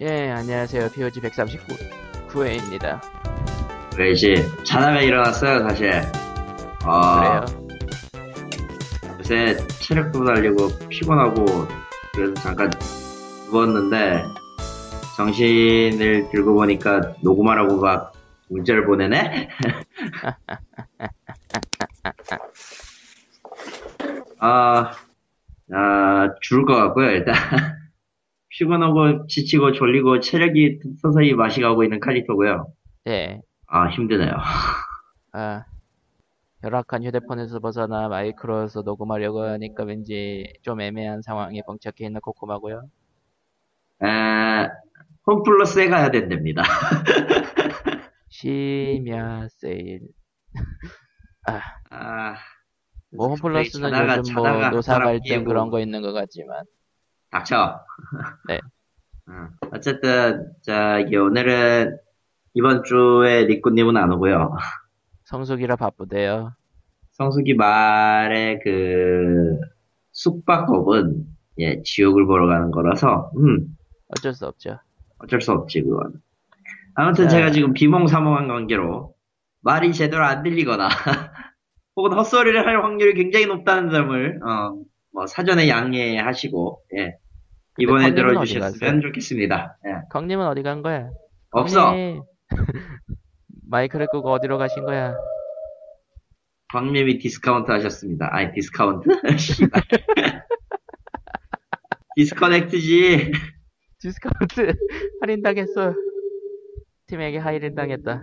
예, 안녕하세요. POG 139회입니다. 왜지? 자다가 일어났어요, 사실. 아, 그래요. 요새 체력도 달리고 피곤하고, 그래서 잠깐 누웠는데, 정신을 들고 보니까 녹음하라고 막 문자를 보내네? 아, 아, 죽을 것 같고요, 일단. 피곤하고 지치고 졸리고 체력이 서서히 맛이 가고 있는 칼리토고요. 예. 아, 힘드네요. 아, 열악한 휴대폰에서 벗어나 마이크로에서 녹음하려고 하니까 왠지 좀 애매한 상황에 봉착해 있는 코코마고요. 에, 홈플러스에 가야 된답니다. 심야 세일. 아, 아, 뭐 홈플러스는 요즘 뭐 자다가 노사 사람 갈등 피해고. 그런 거 있는 것 같지만. 닥쳐. 네. 어, 어쨌든, 자, 이게 오늘은 이번 주에 리꾸님은 안 오고요. 성수기라 바쁘대요. 성수기 말에 그, 숙박업은, 예, 지옥을 보러 가는 거라서, 음, 어쩔 수 없죠. 어쩔 수 없지, 그건. 아무튼 자. 제가 지금 비몽사몽한 관계로 말이 제대로 안 들리거나 혹은 헛소리를 할 확률이 굉장히 높다는 점을 어, 뭐 사전에 양해하시고 예. 이번에 들어주셨으면? 좋겠습니다. 예. 광님은 어디 간 거야? 없어. 마이크를 끄고 어디로 가신 거야? 광님이 discount 하셨습니다. 아니 discount? 씨발. disconnect지. discount 할인 당했어. 팀에게 할인 당했다.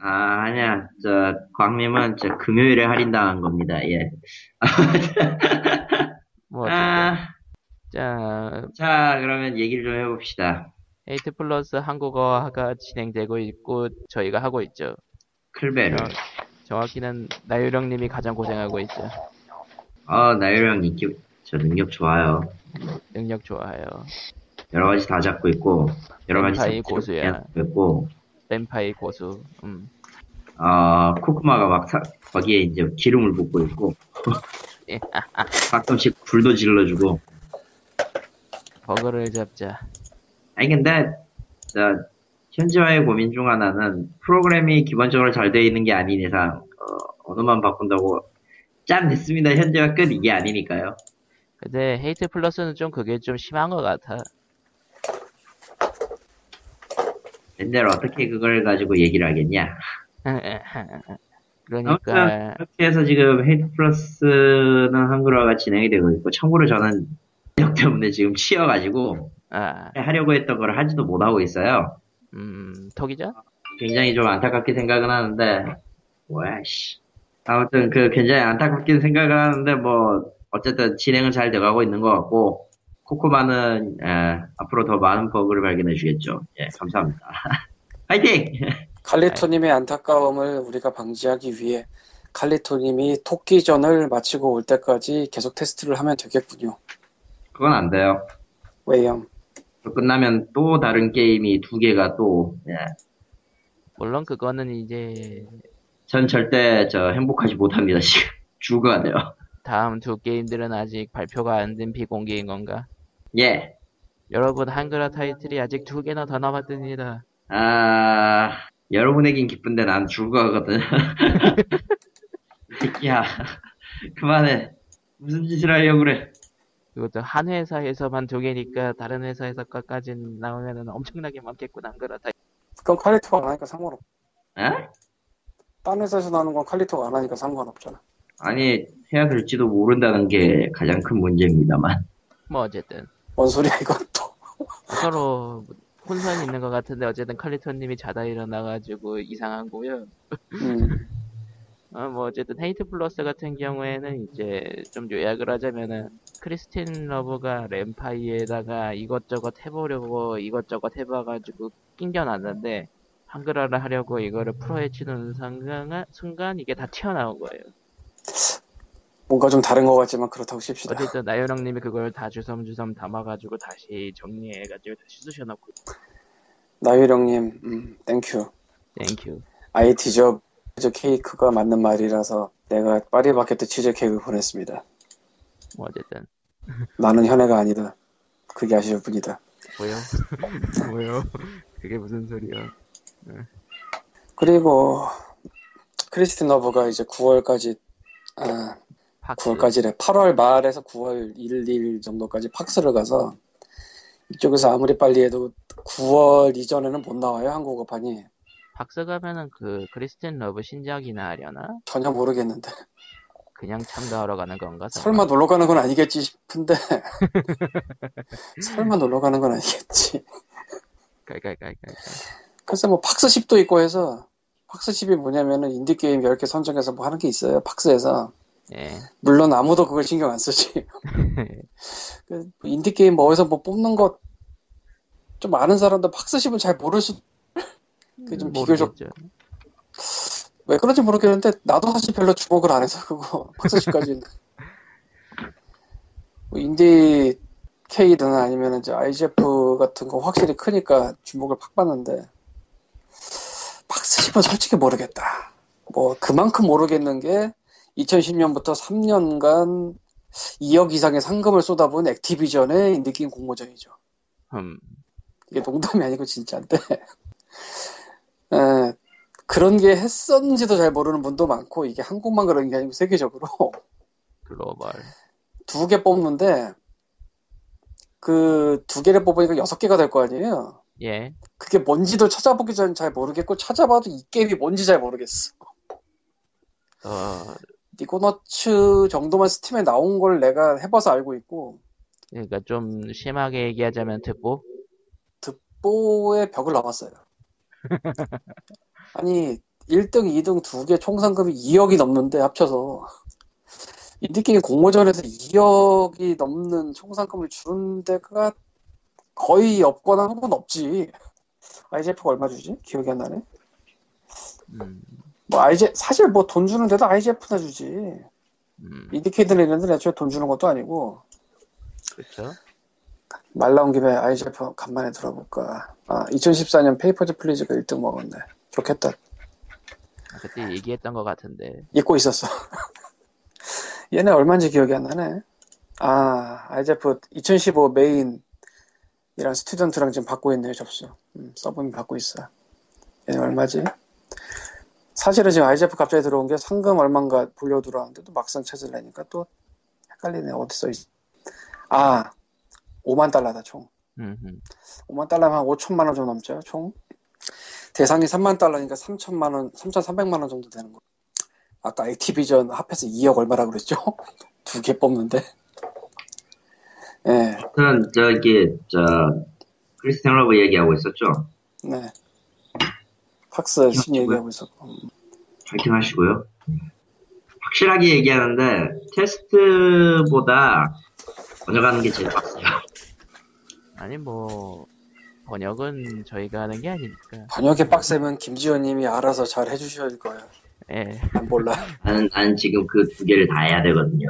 아 아니야. 저 광님은 저 금요일에 할인 당한 겁니다. 예. 뭐 어쨌든. 아, 자, 자 그러면 얘기를 좀 해봅시다. Hate Plus 한국어가 진행되고 있고 저희가 하고 있죠. 클베르. 정, 정확히는 나유령님이 가장 고생하고 있죠. 아, 나유령 인기, 저 능력 좋아요. 능력 좋아요. 여러 가지 다 잡고 있고, 여러 가지 램파이 잡고. 있고, 램파이 고수. 음. 아, 코쿠마가 막 사- 거기에 이제 기름을 붓고 있고, 예. 가끔씩 불도 질러주고. 버그를 잡자. 아니, 근데, 저, 현지화의 고민 중 하나는 프로그램이 기본적으로 잘 되어 있는 게 아닌 이상, 어, 언어만 바꾼다고, 짠! 됐습니다. 현지화 끝! 이게 아니니까요. 근데 헤이트 플러스는 좀 그게 좀 심한 것 같아. 근데 어떻게 그걸 가지고 얘기를 하겠냐. 그러니까 그렇게 해서 지금 헤이트 플러스는 한글화가 진행이 되고 있고 참고로 저는 역 때문에 지금 치여가지고 아, 하려고 했던 걸 하지도 못하고 있어요. 음, 톡이죠? 굉장히 좀 안타깝게 생각은 하는데 뭐야 씨. 아무튼 그 굉장히 안타깝게 생각을 하는데 뭐 어쨌든 진행은 잘 돼가고 있는 것 같고 코코마는 에, 앞으로 더 많은 버그를 발견해 주겠죠. 예, 감사합니다. 파이팅! 칼리토님의 안타까움을 우리가 방지하기 위해 칼리토님이 토끼전을 마치고 올 때까지 계속 테스트를 하면 되겠군요. 그건 안 돼요. 왜요? 또 끝나면 또 다른 게임이 두 개가 또 예, 물론 그거는 이제 전 절대 저 행복하지 못합니다 지금 죽어야 돼요 다음 두 게임들은 아직 발표가 안 된 비공개인 건가? 예. 여러분 한글화 타이틀이 아직 두 개나 더 남았답니다. 아 여러분에겐 기쁜데 난 죽어가거든 이 새끼야 그만해 무슨 짓을 하려고 그래 그것도 한 회사에서만 두 개니까 다른 회사에서 까지 나오면은 엄청나게 많겠군 한글화 타이틀. 그건 칼리토가 안 하니까 상관없. 에? 딴 회사에서 나오는 건 칼리토가 안 하니까 상관없잖아. 아니 해야 될지도 모른다는 게 가장 큰 문제입니다만 뭐 어쨌든 뭔 소리야 이건 또. 서로 혼선이 있는 것 같은데 어쨌든 칼리토님이 자다 일어나가지고 이상한 거고요. 음, 어, 뭐 어쨌든 헤이트 플러스 같은 경우에는 이제 좀 요약을 하자면은 크리스틴 러브가 Ren'Py에다가 이것저것 해보려고 이것저것 해봐가지고 낑겨놨는데 한글화를 하려고 이거를 풀어헤치는 순간, 순간 이게 다 튀어나온 거예요. 뭔가 좀 다른 것 같지만 그렇다고 칩시다. 어쨌든 나유령님이 그걸 다 주섬주섬 담아가지고 다시 정리해가지고 다시 쑤셔놓고 나유령님, 음, Thank you. Thank you. I deserve 치즈 케이크가 맞는 말이라서 내가 파리바게뜨 치즈 케이크를 보냈습니다. 뭐 어쨌든 나는 현애가 아니다. 그게 아쉬울 뿐이다. 뭐요? 뭐요? 그게 무슨 소리야? 그리고 크리스틴 러브가 이제 9월까지 아, PAX. 9월까지래. 8월 말에서 9월 1일 정도까지 PAX를 가서 이쪽에서 아무리 빨리 해도 9월 이전에는 못 나와요 한국어판이 PAX 가면은 그 크리스틴 러브 신작이나 하려나? 전혀 모르겠는데 그냥 참가하러 가는 건가? 설마 놀러 가는 건 아니겠지 싶은데 설마 놀러 가는 건 아니겠지 깔깔깔깔. 그래서 뭐 PAX 10도 있고 해서 PAX 10이 뭐냐면은 인디게임 10개 선정해서 뭐 하는 게 있어요 PAX에서 예. 물론 아무도 그걸 신경 안 쓰지 그 인디게임 뭐 어디서 뭐 뽑는 거좀 아는 사람도 PAX 10은 잘 모를 수 그게 좀 비교적. 왜 그런지 모르겠는데 나도 사실 별로 주목을 안 해서 그거 팍스시까지는 뭐 인디 K든 아니면 이제 IGF 같은 거 확실히 크니까 주목을 팍 받는데 팍스십은 솔직히 모르겠다. 뭐 그만큼 모르겠는 게 2010년부터 3년간 2억 이상의 상금을 쏟아부은 액티비전의 인디게임 공모전이죠. 음. 이게 농담이 아니고 진짜인데 에, 그런 게 했었는지도 잘 모르는 분도 많고 이게 한국만 그런 게 아니고 세계적으로 글로벌. 두 개 뽑는데 그 두 개를 뽑으니까 여섯 개가 될 거 아니에요. 예. 그게 뭔지도 찾아보기 전 잘 모르겠고 찾아봐도 이 게임이 뭔지 잘 모르겠어. 어, 니코너츠 정도만 스팀에 나온 걸 내가 해봐서 알고 있고 그러니까 좀 심하게 얘기하자면 듣보? 뽀의 벽을 넘었어요. 아니 1등, 2등 두 개 총 상금이 2억이 넘는데 합쳐서 인디게임 공모전에서 2억이 넘는 총 상금을 주는 데가 거의 없거나 혹은 없지. IGF가 얼마 주지? 기억이 안 나네. 음, 뭐 IG 사실 뭐 돈 주는 데도 IGF나 주지. 음, 인디케이터는 있는데 애초에 돈 주는 것도 아니고 그렇죠. 말 나온 김에 IGF 간만에 들어볼까. 아 2014년 Papers, Please가 1등 먹었네. 좋겠다. 아, 그때 얘기했던 것 같은데. 잊고 있었어. 얘네 얼마인지 기억이 안 나네. 아, IGF 2015 메인이랑 student랑 지금 받고 있네요, 접수. 음, submit 받고 있어. 얘네 얼마지? 사실은 지금 IGF 갑자기 들어온 게 상금 얼마인가 보려 들어왔는데 또 막상 찾으려니까 또 헷갈리네. 어디 써 있어? 아, 5만 달러다, 총. 음, 음. 5만 달러면 한 5천만 원 정도 넘죠, 총. 대상이 3만 달러니까 3천만 원, 3,300만 원 정도 되는 거. 아까 액티비전 합해서 2억 얼마라 그랬죠? 두 개 뽑는데. 예, 저는 저기 저 크리스틴 러브 얘기하고 있었죠. 네. PAX 신 얘기하고 있었고. 음, 파이팅 하시고요. 확실하게 얘기하는데 테스트보다 번역하는 게 제일 빡세요. 아니 뭐 번역은 저희가 하는 게 아니니까. 번역의 빡세면 김지현님이 알아서 잘 해주셔야 거예요. 예. 난 몰라. 나는, 나는 지금 그 두 개를 다 해야 되거든요.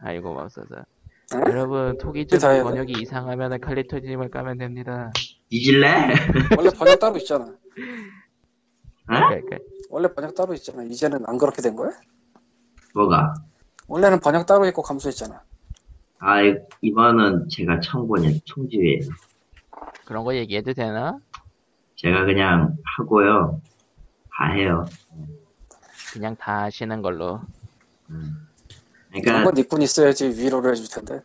아이고 맙소사. 응? 여러분 토기적 돼. 번역이 이상하면은 칼리토님을 까면 됩니다. 뒤질래? 원래 번역 따로 있잖아. 어? 그러니까 원래 번역 따로 있잖아. 이제는 안 그렇게 된 거야? 뭐가? 원래는 번역 따로 있고 감수했잖아. 아, 이- 이거는 제가 청본이 총지휘예요. 그런 거 얘기해도 되나? 제가 그냥 하고요. 다 해요. 그냥 다 하시는 걸로. 음. 그러니까, 건 니꾼 있어야지 위로를 해줄 텐데.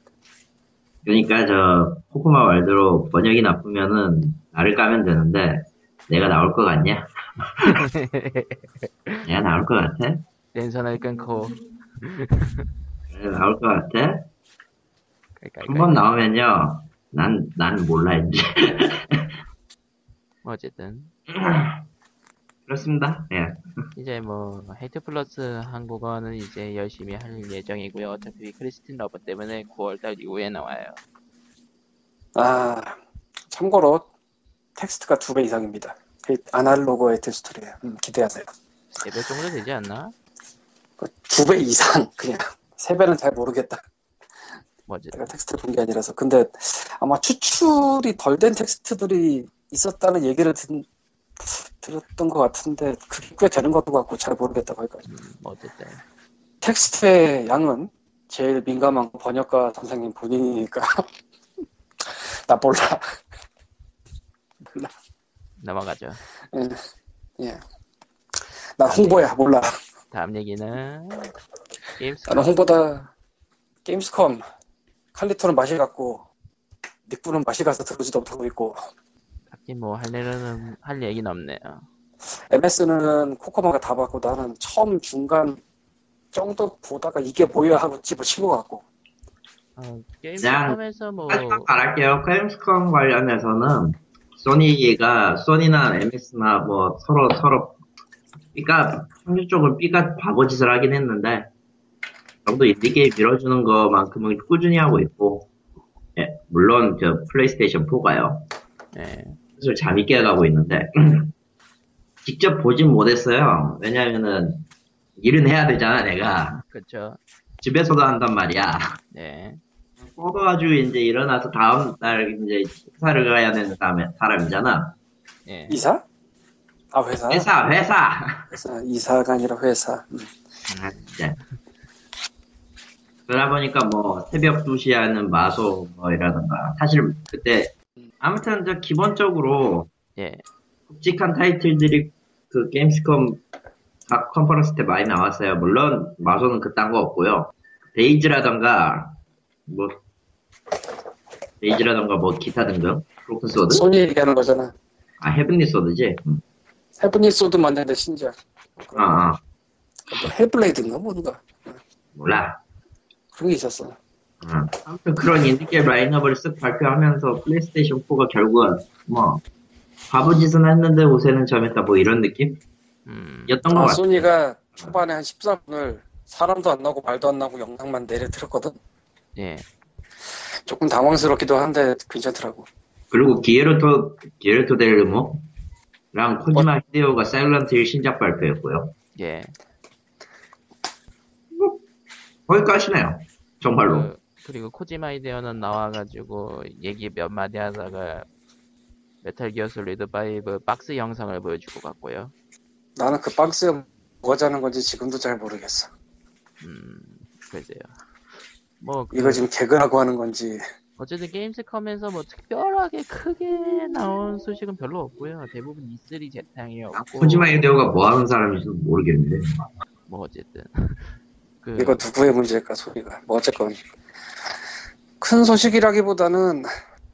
그러니까 저 코코마 말대로 번역이 나쁘면은 나를 까면 되는데 내가 나올 것 같냐? 내가 나올 것 같아? 랜선을 끊고. 내가 나올 것 같아? 그러니까 한번 나오면요. 난, 난 몰라, 이제. 어쨌든 그렇습니다. 예. 이제 뭐 Hate Plus 한국어는 이제 열심히 할 예정이고요. 어차피 크리스틴 러브 때문에 9월달 이후에 나와요. 아, 참고로 텍스트가 두 배 이상입니다. 그 아날로그의 텍스트래요. 음, 기대하세요. 4배 정도 되지 않나? 두 배 이상 그냥 세 배는 잘 모르겠다. 뭐 어쨌든 내가 텍스트를 본게 아니라서. 근데 아마 추출이 덜 된 텍스트들이 있었다는 얘기를 듣, 들었던 것 같은데 그게 꽤 되는 것도 같고 잘 모르겠다 거기까지. 음, 뭐 어쨌든 텍스트의 양은 제일 민감한 건 번역가 선생님 본인이니까 나 몰라. 넘어가죠. 예. 나 홍보야 몰라. 다음 얘기는 게임스 나는 홍보다 게임스컴 칼리토는 맛이 갔고 닉부는 맛이 가서 들어오지도 못하고 있고 딱히 뭐 할 일은 할 얘기는 없네요. MS는 코코마가 다 받고 나는 처음 중간 정도 보다가 이게 뭐야 하고 집어친 것 같고 어, 게임스컴에서 뭐 하지만 말할게요. 게임스컴 관련해서는 소니가 소니나 MS나 뭐 서로 서로 B가 평균 쪽은 B가 바보짓을 하긴 했는데 정도 인디게임 밀어주는 것만큼은 꾸준히 하고 있고 예, 물론 저 플레이스테이션 4가요. 예, 슬슬 재밌게 가고 있는데 직접 보진 못했어요. 왜냐면은 일은 해야 되잖아 내가 그렇죠. 집에서도 한단 말이야. 네, 뻗어가지고 이제 일어나서 다음 날 이제 회사를 가야 되는 다음에 사람이잖아. 예. 이사? 아 회사? 회사 회사. 회사 이사가 아니라 회사 음. 아, 진짜. 그러다 보니까 뭐 새벽 2시에 하는 마소 뭐 이라던가 사실 그때 아무튼 저 기본적으로 예. 굵직한 타이틀들이 그 게임스컴 각 컨퍼런스 때 많이 나왔어요. 물론 마소는 그딴 거 없고요. DayZ라던가 뭐 DayZ라던가 뭐 기타 등등 Broken Sword 소니 얘기하는 거잖아 아 Heavenly Sword지 음. Heavenly Sword 만드는데 신작 아, 아뭐 Hellblade인가 뭔가 몰라 그런 게 있었어 음. 아무튼 그런 인디게임 라인업을 쓱 발표하면서 플레이스테이션 4가 결국은 뭐 바보짓은 했는데 옷에는 점했다 뭐 이런 느낌? 음, 였던 것 아, 같아 소니가 초반에 한 13분을 사람도 안 나고 말도 안 나고 영상만 내려들었거든? 예. 조금 당황스럽기도 한데 괜찮더라고. 그리고 기에르토 기에르토 델르모랑 코지마 히데오가 사일런트 힐 신작 발표했고요. 예. 거기까지네요 정말로 그, 그리고 코지마 히데오는 나와가지고 얘기 몇 마디 하다가 Metal Gear Solid 5 박스 영상을 보여주고 갔고요. 나는 그 박스에 뭐가 자는 건지 지금도 잘 모르겠어 음, 글쎄요. 뭐, 그, 이거 지금 개그라고 하는 건지 어쨌든 게임스컴에서 뭐 특별하게 크게 나온 소식은 별로 없고요. 대부분 E3 재탕이었고. 코지마 히데오가 뭐 하는 사람인지 도 모르겠는데 뭐 어쨌든. 그, 이거 누구의 문제일까 소리가 뭐 어쨌건 큰 소식이라기보다는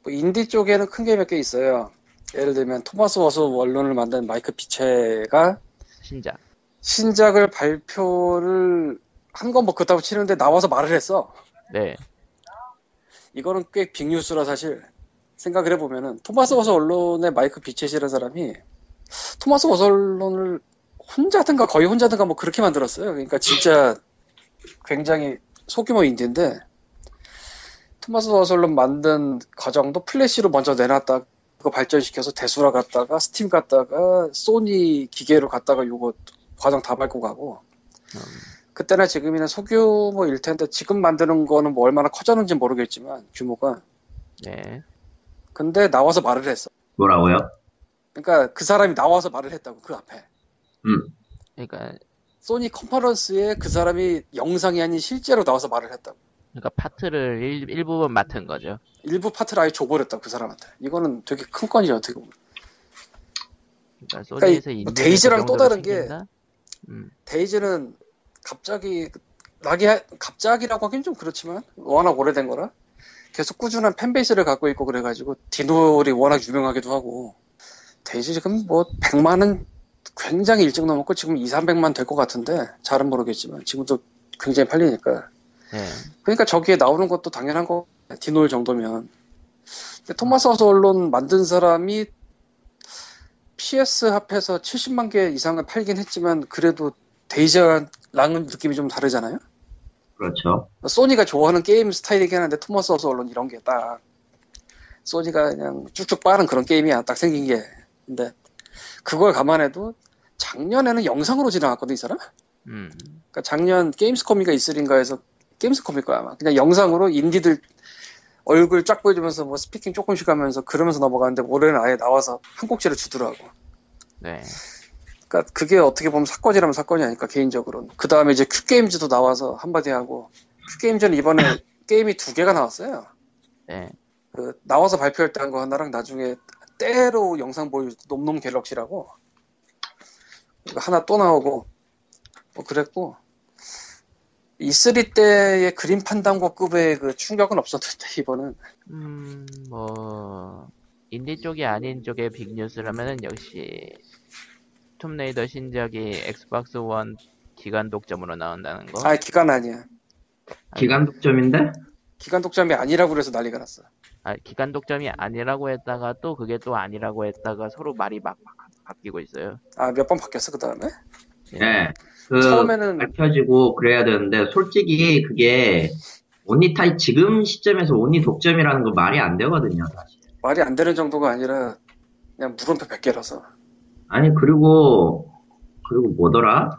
뭐 인디 쪽에는 큰 게 몇 개 있어요 예를 들면 토마스 워서 원론을 만든 마이크 피체가 신작. 신작을 발표를 한 건 뭐 그렇다고 치는데 나와서 말을 했어 네. 이거는 꽤 빅뉴스라 사실 생각을 해보면은 토마스 워서 언론의 마이크 비챗이라는 사람이 Thomas Was Alone을 혼자든가 거의 혼자든가 뭐 그렇게 만들었어요. 그러니까 진짜 굉장히 소규모 인디인데 Thomas Was Alone 만든 과정도 플래시로 먼저 내놨다 그거 발전시켜서 Desura 갔다가 스팀 갔다가 소니 기계로 갔다가 요거 과정 다 밟고 가고 음, 그때나 지금이나 소규모일 텐데 지금 만드는 거는 뭐 얼마나 커졌는지 모르겠지만 규모가 네. 근데 나와서 말을 했어. 뭐라고요? 그러니까 그 사람이 나와서 말을 했다고 그 앞에 음 그러니까, 소니 컨퍼런스에 그 사람이 영상이 아닌 실제로 나와서 말을 했다고. 그러니까 파트를 일, 일부분 맡은 거죠. 일부 파트를 아예 줘버렸다고 그 사람한테. 이거는 되게 큰 건이죠 어떻게 보면. 그러니까 그러니까 소니에서 이- 뭐 DayZ랑 그또 다른 게 챙긴다? 음, DayZ는 갑자기 나기 하- 갑자기라고 하긴 좀 그렇지만 워낙 오래된 거라 계속 꾸준한 fanbase를 갖고 있고 그래가지고 딘 홀이 워낙 유명하기도 하고 DayZ 지금 뭐 100만은 굉장히 일찍 넘었고 지금 2, 300만 될 것 같은데 잘은 모르겠지만 지금도 굉장히 팔리니까. 네. 그러니까 저기에 나오는 것도 당연한 거 딘 홀 정도면. 근데 Thomas Was Alone 만든 사람이 PS 합해서 70만 개 이상을 팔긴 했지만 그래도 데이즈랑은 느낌이 좀 다르잖아요. 그렇죠. 소니가 좋아하는 게임 스타일이긴 한데 Thomas Was Alone 이런 게 딱 소니가 그냥 쭉쭉 빠는 그런 게임이야. 딱 생긴 게. 근데 그걸 감안해도 작년에는 영상으로 지나갔거든 이 사람? 음, 그러니까 작년 게임스컴인가 E3인가에서 게임스컴일 거야 아마. 그냥 영상으로 인디들 얼굴 쫙 보여주면서 뭐 speaking 조금씩 하면서 그러면서 넘어가는데 올해는 아예 나와서 한 꼭지를 주더라고. 네. 그러니까 그게 어떻게 보면 사건이라면 사건이 아닐까 개인적으로는. 그 다음에 이제 큐 게임즈도 나와서 한마디 하고. 큐 게임즈는 이번에 게임이 두 개가 나왔어요. 네. 그 나와서 발표할 때 한 거 하나랑 나중에 때로 영상 보여줄 때 놈놈 갤럭시라고 하나 또 나오고 뭐 그랬고. E3 때의 그림 판단고급의 그 충격은 없었는데 이번은. 음, 뭐, 인디 쪽이 아닌 쪽의 빅뉴스라면은 역시, 툼레이더 신작이 엑스박스 원 기간 독점으로 나온다는 거. 아 기간 아니야. 기간 독점인데? 기간 독점이 아니라고 그래서 난리가 났어. 아, 기간 독점이 아니라고 했다가 또 그게 또 아니라고 했다가 서로 말이 막, 막 바뀌고 있어요. 아 몇 번 바뀌었어 그 다음에 네. 그 처음에는 밝혀지고 그래야 되는데 솔직히 그게 온리 타입 지금 시점에서 온리 독점이라는 거 말이 안 되거든요. 사실. 말이 안 되는 정도가 아니라 그냥 물음표 100개라서 아니 그리고 그리고 뭐더라?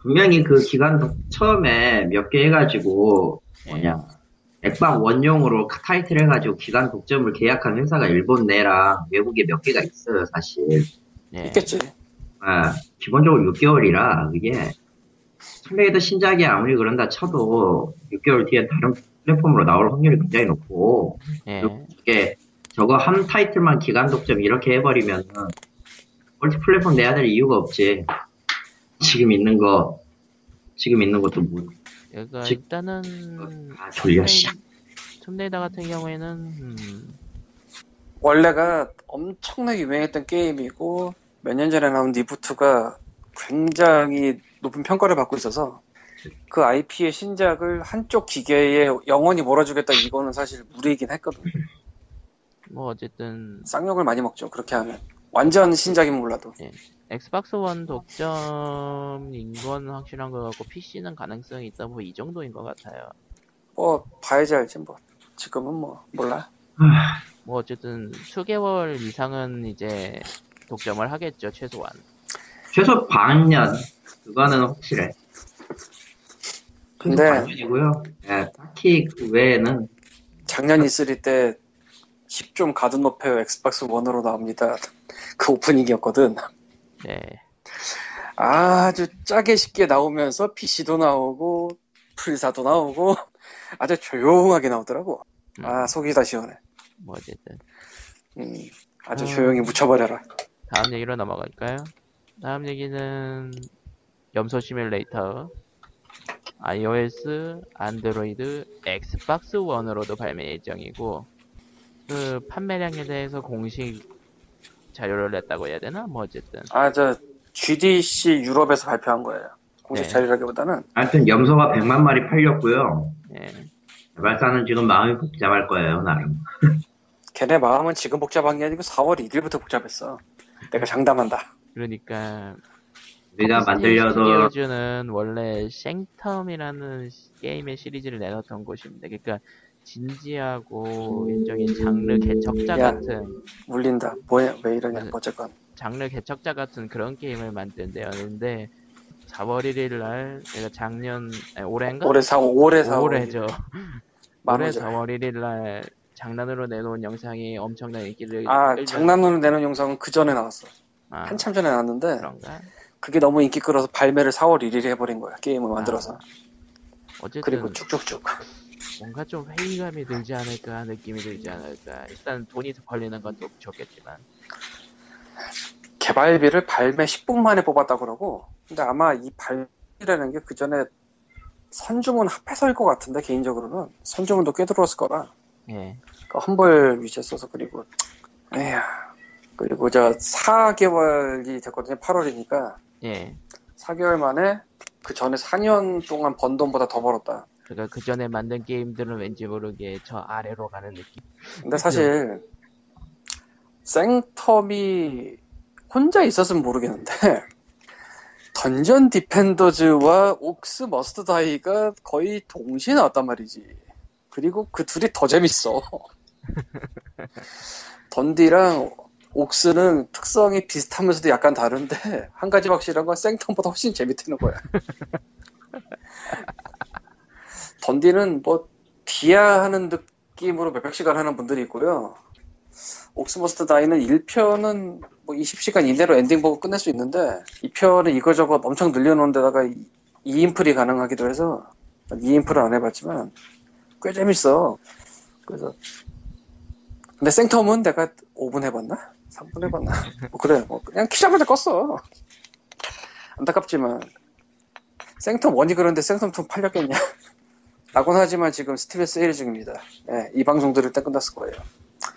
분명히 그 기간 독- 처음에 몇 개 해가지고 뭐냐 액방 원용으로 카- 타이틀 해가지고 기간 독점을 계약한 회사가 일본 내랑 외국에 몇 개가 있어요 사실. 예. 있겠지 아, 기본적으로 6개월이라 그게 툼레이더 신작이 아무리 그런다 쳐도 6개월 뒤에 다른 플랫폼으로 나올 확률이 굉장히 높고 예. 이게 저거 한 타이틀만 기간 독점 이렇게 해버리면은 multi 플랫폼 내야 될 이유가 없지. 지금 있는 거 지금 있는 것도 뭐 그러니까 즉- 일단은 아, 졸려, 씨. 툼레이더 같은 경우에는 음, 원래가 엄청나게 유행했던 게임이고 몇 년 전에 나온 reboot가 굉장히 높은 평가를 받고 있어서 그 IP의 신작을 한쪽 기계에 영원히 몰아주겠다 이거는 사실 무리이긴 했거든. 뭐 어쨌든 쌍욕을 많이 먹죠. 그렇게 하면 완전 신작이면 몰라도 엑스박스 원 독점인 건 확실한 것 같고 PC는 가능성이 있다 뭐 이 정도인 것 같아요. 뭐 봐야지 알지 뭐 지금은 뭐 몰라. 뭐 어쨌든 수개월 이상은 이제 독점을 하겠죠 최소한. 최소 반년 그거는 확실해. 근데 반년이고요. 예, 딱히 그 외에는 작년 E3 때 식좀 가든 워페어 엑스박스 원으로 나옵니다. 그 오프닝이었거든. 네. 아주 짜게 쉽게 나오면서 PC도 나오고 플삼도 나오고 아주 조용하게 나오더라고. 음, 아 속이 다 시원해. 뭐 어쨌든 음, 아주 음. 조용히 묻혀버려라. 다음 얘기로 넘어갈까요? 다음 얘기는 염소 시뮬레이터 iOS, 안드로이드, 엑스박스 원으로도 발매 예정이고 그 판매량에 대해서 공식 자료를 냈다고 해야 되나? 뭐 어쨌든 아 저 GDC 유럽에서 발표한 거예요. 공식 네. 자료라기보다는 하여튼 염소가 100만 마리 팔렸고요. 예. 개발사는 지금 마음이 복잡할 거예요, 나름. 걔네 마음은 지금 복잡한 게 아니고 4월 1일부터 복잡했어. 내가 장담한다. 그러니까 우리가 만들려도 스튜디오즈는 원래 생텀이라는 시- 게임의 시리즈를 내놨던 곳입니다. 그러니까 진지하고 일종의 장르 개척자 야. 같은 물린다. 뭐야 왜 이러냐. 네. 어쨌건 장르 개척자 같은 그런 게임을 만든 데였는데 4월 1일 날 내가 작년 아니, 올해인가? 올해 4월 올해 4월 올해죠. 올해 만우절. 4월 1일 날 장난으로 내놓은 영상이 엄청난 인기를 아 장난으로 내는 영상은 그 전에 나왔어. 아, 한참 전에 나왔는데 그런가? 그게 너무 인기 끌어서 발매를 4월 1일에 해버린 거야. 게임을 만들어서. 어쨌든 그리고 쭉쭉쭉. 뭔가 좀 회의감이 들지 않을까 느낌이 들지 않을까 일단 돈이 더 걸리는 건또 좋겠지만 개발비를 발매 10분 만에 뽑았다고 그러고 근데 아마 이 발매라는 게 그 전에 선주문 합해서일 것 같은데 개인적으로는 선주문도 꽤 들어왔을 거라 예 그러니까 험벌 위치했어서 그리고 에휴 그리고 저 4개월이 됐거든요 8월이니까 예. 4개월 만에 그 전에 4년 동안 번 돈보다 더 벌었다 그러니까 그 전에 만든 게임들은 왠지 모르게 저 아래로 가는 느낌 근데 사실 생텀이 혼자 있었으면 모르겠는데 던전 디펜더즈와 옥스 머스트 다이가 거의 동시에 나왔단 말이지. 그리고 그 둘이 더 재밌어. 던디랑 옥스는 특성이 비슷하면서도 약간 다른데 한 가지 확실한 건 생텀보다 훨씬 재밌다는 거야. 던디는 뭐 비하하는 느낌으로 몇백 시간 하는 분들이 있고요. 옥스 머스트 다이는 1편은 뭐 20시간 이내로 엔딩 보고 끝낼 수 있는데 2편은 이거저거 엄청 늘려놓은 데다가 2인플이 가능하기도 해서 2인플은 안 해봤지만 꽤 재밌어. 그래서 근데 생텀은 내가 5분 해봤나? 3분 해봤나? 뭐 그래, 뭐 그냥 키자마자 껐어. 안타깝지만 생텀 1이 그런데 생텀 2 팔렸겠냐? 라고는 하지만 지금 스팀에 세일 중입니다. 예, 이 방송 들을 때 끝났을 거예요.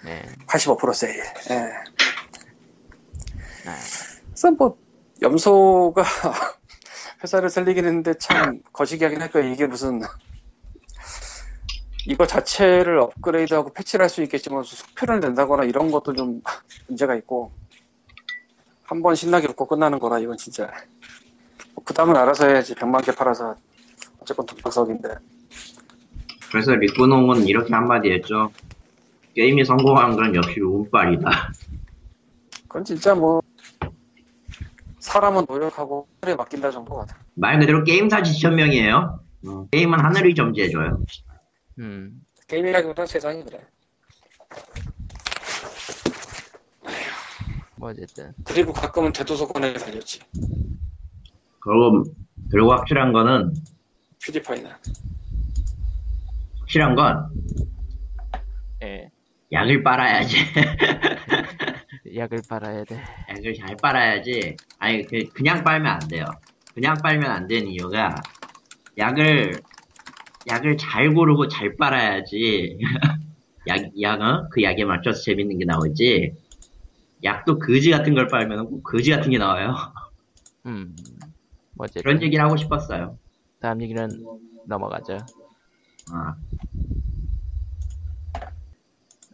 네. 85% 세일. 예. 아, 그래서 뭐 염소가 회사를 살리긴 했는데 참 거시기하긴 할 거예요. 이게 무슨 이거 자체를 업그레이드하고 패치를 할 수 있겠지만 속편을 낸다거나 이런 것도 좀 문제가 있고 한 번 신나게 웃고 끝나는 거라 이건 진짜 뭐그 다음은 알아서 해야지 100만 개 팔아서 어쨌건 돈박석인데 그래서 리꾸농은 이렇게 한마디 했죠. 게임이 성공한 건 역시 운빨이다. 그건 진짜 뭐 사람은 노력하고 하늘에 맡긴다 정도 같아 말 그대로 게임사 지천명이에요. 어, 게임은 하늘이 점지해줘요. 음. 게임이라기보다 세상이 그래 뭐 어쨌든 그리고 가끔은 대도서관에 달렸지 그리고, 그리고 확실한 거는, 퓨디파이는 확실한 건, 예. 약을 빨아야지. 약을 빨아야 돼. 약을 잘 빨아야지. 아니, 그, 그냥 빨면 안 돼요. 그냥 빨면 안 되는 이유가, 약을, 약을 잘 고르고 잘 빨아야지. 약, 약은 그 약에 맞춰서 재밌는 게 나오지. 약도 거지 같은 걸 빨면 꼭 거지 같은 게 나와요. 음. 뭐 어쨌든 그런 얘기를 하고 싶었어요. 다음 얘기는 넘어가죠. 아,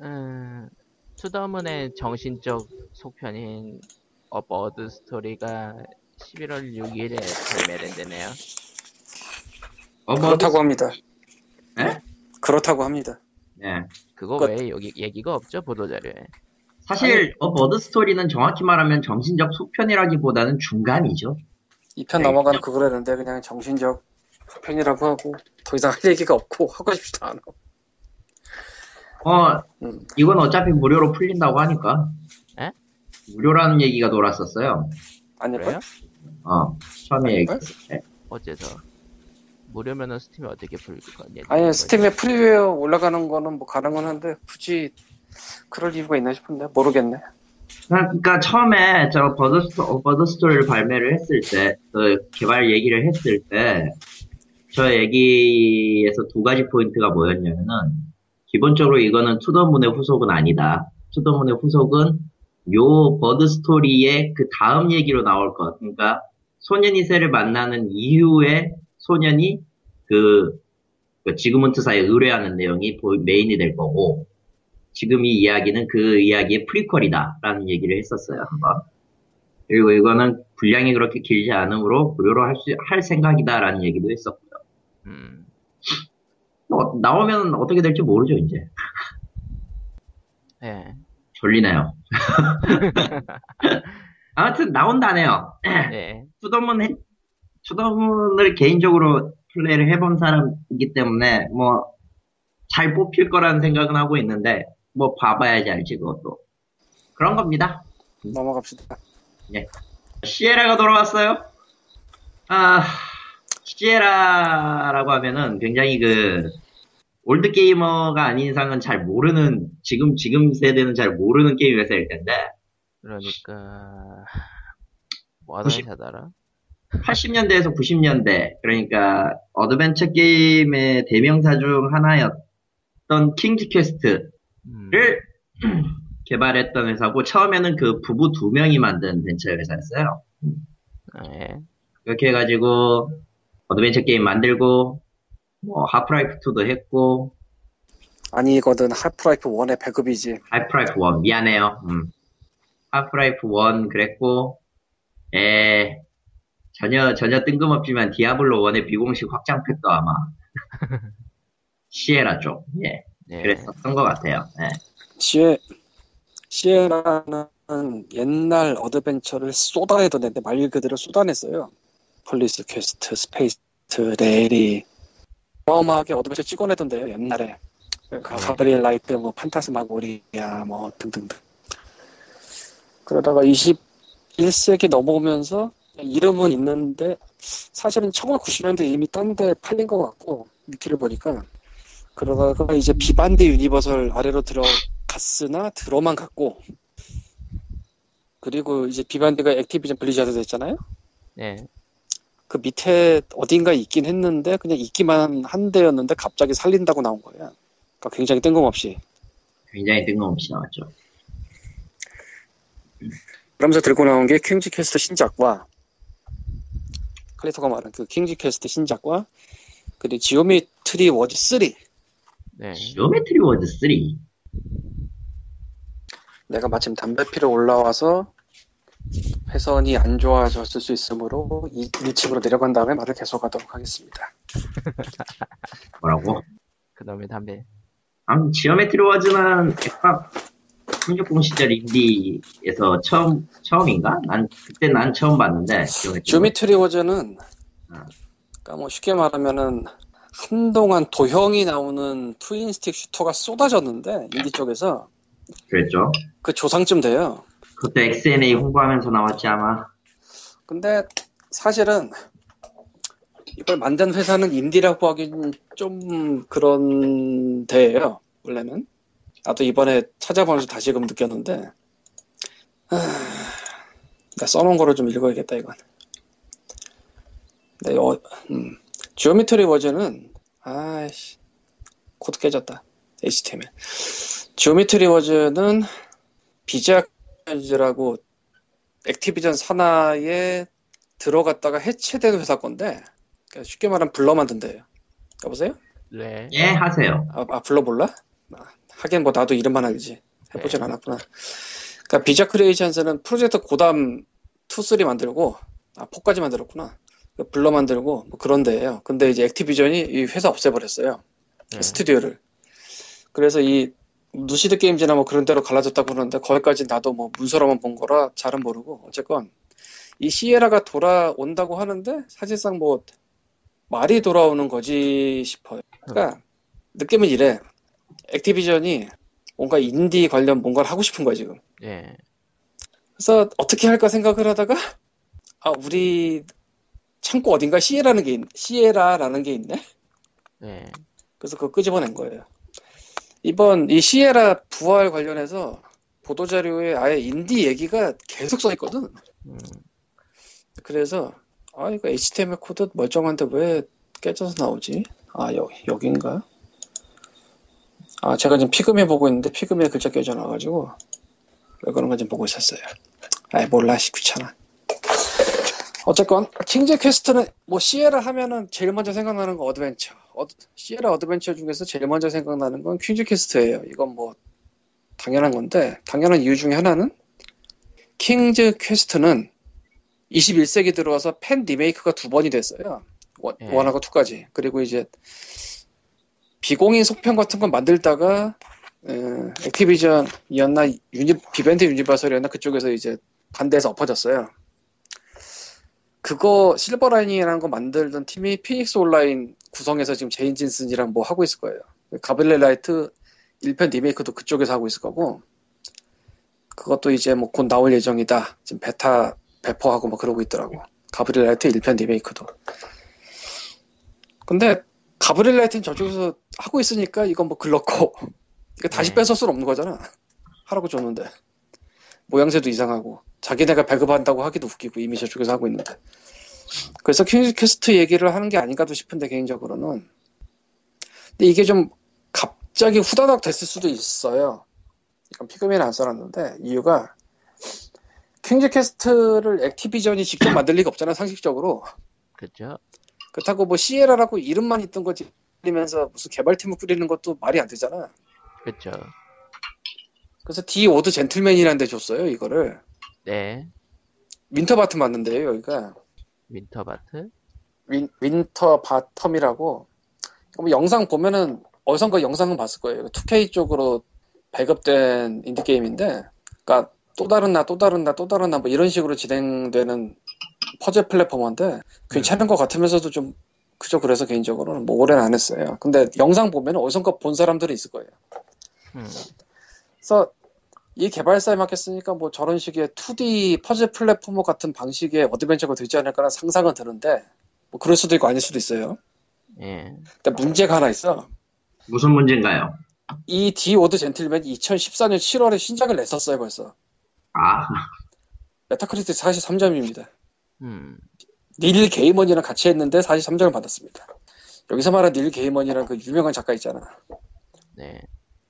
음, 투더문의 정신적 속편인 어버드 스토리가 11월 6일에 발매된다네요. 어, 뭐, 그렇다고 합니다. 네? 그렇다고 합니다. 네. 그거 그- 외에 여기 얘기가 없죠 보도 자료에. 사실, 어, 버드 스토리는 정확히 말하면 정신적 속편이라기보다는 중간이죠. 2편 네. 넘어가는 그거라는데 그냥 정신적 편이라고 하고 더 이상 할 얘기가 없고 하고 싶지도 않아. 어, 음. 이건 어차피 무료로 풀린다고 하니까. 에? 무료라는 얘기가 돌았었어요. 아닐까요? 어, 처음에 얘기. 아닐까요? 어째서 무료면은 스팀에 어떻게 풀 거냐? 아니 스팀에 프리웨어 올라가는 거는 뭐 가능은 한데 굳이 그럴 이유가 있나 싶은데 모르겠네. 그러니까 처음에 저 버드, 스토, 어, 버드 스토리를 발매를 했을 때, 그 개발 얘기를 했을 때, 저 얘기에서 두 가지 포인트가 뭐였냐면은, 기본적으로 이거는 투더문의 후속은 아니다. 투더문의 후속은 요 버드 스토리의 그 다음 얘기로 나올 것. 그러니까 소년이 새를 만나는 이후에 소년이 그, 그 지그문트사에 의뢰하는 내용이 보- 메인이 될 거고, 지금 이 이야기는 그 이야기의 prequel이다라는 얘기를 했었어요 한번. 그리고 이거는 분량이 그렇게 길지 않으므로 무료로 할 수, 할 생각이다라는 얘기도 했었고요. 음, 뭐, 나오면 어떻게 될지 모르죠 이제. 예, 졸리네요. 아무튼 나온다네요. 예, 투더문 해- 투더문을 개인적으로 플레이를 해본 사람이기 때문에 뭐 잘 뽑힐 거라는 생각은 하고 있는데 뭐 봐봐야지 알지 그것도 그런 겁니다. 넘어갑시다. 시에라가 돌아왔어요. 아, 시에라라고 하면은 굉장히 그, old gamer가 아닌 이상은 잘 모르는, 지금, 지금 세대는 잘 모르는 게임 회사일 텐데, 그러니까 뭐 구십- 회사더라? 80년대에서 90년대, 그러니까, 어드벤처 게임의 대명사 중 하나였던 킹즈 퀘스트를 음, 개발했던 회사고, 처음에는 그 부부 두 명이 만든 벤처 회사였어요. 예, 그렇게 해가지고 어드벤처 게임 만들고 뭐 하프라이프 2도 했고 아니거든 하프라이프 1의 배급이지. 하프라이프 1 미안해요. 음. 하프라이프 1 그랬고 에 전혀 전혀 뜬금없지만 디아블로 1의 비공식 확장팩도 아마 시에라 쪽 예, 예, 그랬었던 것 같아요. 예. 시에 시에라는 옛날 어드벤처를 쏟아내던 애인데 말 그대로 쏟아냈어요. 폴리스 퀘스트, 스페이스, Larry 어마어마하게 어드벤처 찍어내던데요 옛날에. Gabriel Knight, 뭐 Phantasmagoria, 뭐 등등등. 그러다가 21세기 넘어오면서 이름은 있는데 사실은 1990년대 이미 딴 데 팔린 것 같고 위키를 보니까 그러다가 이제 Vivendi Universal 아래로 들어갔으나 들어만 갔고 그리고 이제 Vivendi가 Activision Blizzard 됐잖아요. 네. 그 밑에 어딘가에 있긴 했는데 그냥 있기만 한 데였는데 갑자기 살린다고 나온 거야. 그러니까 굉장히 뜬금없이. 굉장히 뜬금없이 나왔죠. 그러면서 들고 나온 게 King's Quest 신작과 칼리토가 말한 그 King's Quest 신작과 그리고 Geometry Wars 3 네. Geometry Wars 3. 내가 마침 담배 피러 올라와서 회선이 안 좋아졌을 수 있으므로 1층으로 내려간 다음에 말을 계속하도록 하겠습니다. 뭐라고? 그놈의 담배. 아무튼 Geometry Wars는 액박 360 시절 인디에서 처음 처음인가? 난 그때 난 처음 봤는데 Geometry Wars는 아. 그러니까 뭐 쉽게 말하면은 한동안 도형이 나오는 twin stick shooter가 쏟아졌는데 인디 쪽에서. 그랬죠. 그 조상쯤 돼요. 그것도 XNA 홍보하면서 나왔지 아마. 근데 사실은 이걸 만든 회사는 인디라고 하긴 좀 그런 데예요. 원래는 나도 이번에 찾아보면서 다시금 느꼈는데 하... 나 써놓은 거를 좀 읽어야겠다 이건. 네, 어, 음. Geometry Wars는 아이씨 코드 깨졌다. HTML. Geometry Wars는 Bizarre라고 Activision 산하에 들어갔다가 해체된 회사 건데 그러니까 쉽게 말하면 Blur 만든 데요. 여보세요? 네. 예 하세요. 아, 아, Blur 몰라? 아, 하긴 뭐 나도 이름만 알지. 해보진 않았구나. 그러니까 Bizarre Creations는 Project Gotham 2, 3 만들고 아 4까지 만들었구나. 그 Blur 만들고 뭐 그런 데예요. 근데 이제 Activision이 이 회사 없애버렸어요. 네. 스튜디오를. 그래서 이 Lucid Games나 뭐 그런 데로 갈라졌다고 그러는데 거기까지 나도 뭐 문서로만 본 거라 잘은 모르고 어쨌건 이 Sierra가 돌아온다고 하는데 사실상 뭐 말이 돌아오는 거지 싶어요. 그러니까 느낌은 이래. Activision이 뭔가 인디 관련 뭔가를 하고 싶은 거야 지금. 예. 그래서 어떻게 할까 생각을 하다가 아 우리 창고 어딘가 Sierra라는 게 있, Sierra라는 게 있네. 네. 그래서 그거 끄집어낸 거예요. 이번 이 Sierra 부활 관련해서 보도 자료에 아예 인디 얘기가 계속 써 있거든. 음, 그래서 아 이거 HTML 코드 멀쩡한데 왜 깨져서 나오지? 아 여기 여긴가? 아 제가 지금 피그미 보고 있는데 피그미에 글자 깨져 나와가지고 왜 그런 건지 보고 있었어요. 아이 몰라 씨 귀찮아. 어쨌건 King's Quest는 뭐 Sierra 하면은 제일 먼저 생각나는 거 어드벤처. 어, Sierra 어드벤처 중에서 제일 먼저 생각나는 건 King's Quest예요. 이건 뭐 당연한 건데 당연한 이유 중에 하나는 King's Quest는 21세기 들어와서 팬 리메이크가 두 번이 됐어요. One, 예. One하고 two까지. 그리고 이제 비공인 속편 같은 거 만들다가 에, Activision이었나 유니 Vivendi Universal이었나 그쪽에서 이제 반대해서 엎어졌어요. 그거 Silver Lining이라는 거 만들던 팀이 Phoenix Online 구성해서 지금 Jane Jensen이랑 뭐 하고 있을 거예요. Gabriel Knight 1편 리메이크도 그쪽에서 하고 있을 거고 그것도 이제 뭐 곧 나올 예정이다. 지금 베타 배포하고 뭐 그러고 있더라고. Gabriel Knight 1편 리메이크도. 근데 Gabriel Knight는 저쪽에서 하고 있으니까 이건 뭐 글렀고 이거 다시 네. 뺏을 수는 없는 거잖아. 하라고 줬는데 모양새도 이상하고 자기네가 배급한다고 하기도 웃기고 이미 저쪽에서 하고 있는데 그래서 King's Quest 얘기를 하는 게 아닌가도 싶은데 개인적으로는 근데 이게 좀 갑자기 후다닥 됐을 수도 있어요. 이건 피그미는 안 써놨는데 이유가 King's Quest를 Activision이 직접 만들 리가 없잖아 상식적으로 그죠? 그렇다고 뭐 Sierra라고 이름만 있던 거지 면서 무슨 개발팀을 꾸리는 것도 말이 안 되잖아. 그죠? 그래서 The Odd Gentlemen이라는 데 줬어요 이거를 네. Winterbottom 만든 데요 여기가 Winterbottom? 윈, Winterbottom이라고 뭐 영상 보면은 어디선가 영상은 봤을 거예요 2K 쪽으로 배급된 인디 게임인데 그러니까 또 다른 나 또 다른 나 또 다른 나 뭐 이런 식으로 진행되는 퍼즐 platformer인데 괜찮은 것 같으면서도 좀 그저 그래서 개인적으로는 뭐 오래는 안 했어요 근데 영상 보면 어디선가 본 사람들이 있을 거예요 음, 그래서 이 개발사에 맡겼으니까 뭐 저런 식의 2D 퍼즐 platformer 같은 방식의 어드벤처가 되지 않을까라는 상상은 드는데 뭐 그럴 수도 있고 아닐 수도 있어요. 예. 근데 문제가 하나 있어. 무슨 문제인가요? 이 The Odd Gentlemen이 2014년 7월에 신작을 냈었어요 벌써. 아, Metacritic 43점입니다. 음, Neil Gaiman이랑 같이 했는데 43점을 받았습니다. 여기서 말한 Neil Gaiman이란 그 유명한 작가 있잖아. 네.